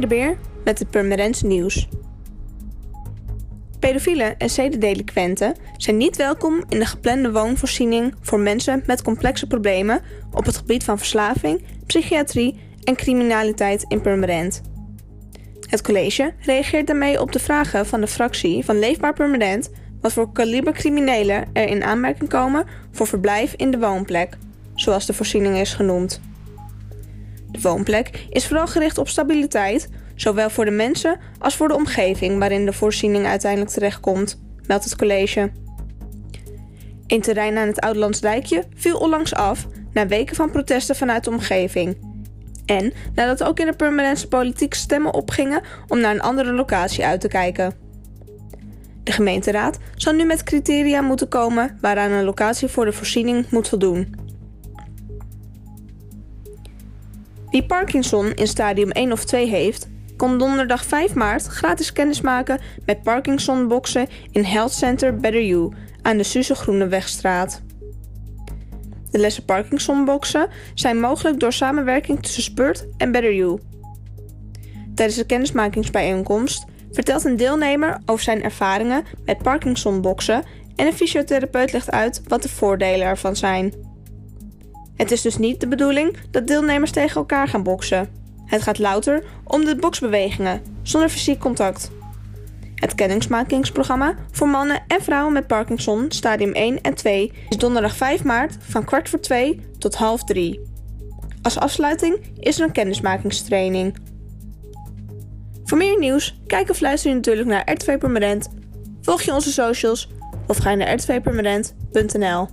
Maya de met het Purmerend nieuws. Pedofielen en zedendelinquenten zijn niet welkom in de geplande woonvoorziening voor mensen met complexe problemen op het gebied van verslaving, psychiatrie en criminaliteit in Purmerend. Het college reageert daarmee op de vragen van de fractie van Leefbaar Purmerend wat voor kaliber criminelen er in aanmerking komen voor verblijf in de woonplek, zoals de voorziening is genoemd. De woonplek is vooral gericht op stabiliteit, zowel voor de mensen als voor de omgeving waarin de voorziening uiteindelijk terechtkomt, meldt het college. Een terrein aan het Oudlandsdijkje viel onlangs af na weken van protesten vanuit de omgeving. En nadat ook in de permanente politiek stemmen opgingen om naar een andere locatie uit te kijken. De gemeenteraad zal nu met criteria moeten komen waaraan een locatie voor de voorziening moet voldoen. Wie Parkinson in stadium 1 of 2 heeft, kon donderdag 5 maart gratis kennismaken met Parkinson-boksen in Health Center Better You aan de Suze Groenewegstraat. De lessen Parkinson-boksen zijn mogelijk door samenwerking tussen Spurt en Better You. Tijdens de kennismakingsbijeenkomst vertelt een deelnemer over zijn ervaringen met Parkinson-boksen en een fysiotherapeut legt uit wat de voordelen ervan zijn. Het is dus niet de bedoeling dat deelnemers tegen elkaar gaan boksen. Het gaat louter om de boksbewegingen, zonder fysiek contact. Het kennismakingsprogramma voor mannen en vrouwen met Parkinson, stadium 1 en 2, is donderdag 5 maart van kwart voor 2 tot half 3. Als afsluiting is er een kennismakingstraining. Voor meer nieuws, kijk of luister je natuurlijk naar RTV Permanent. Volg je onze socials of ga je naar rtvpermanent.nl.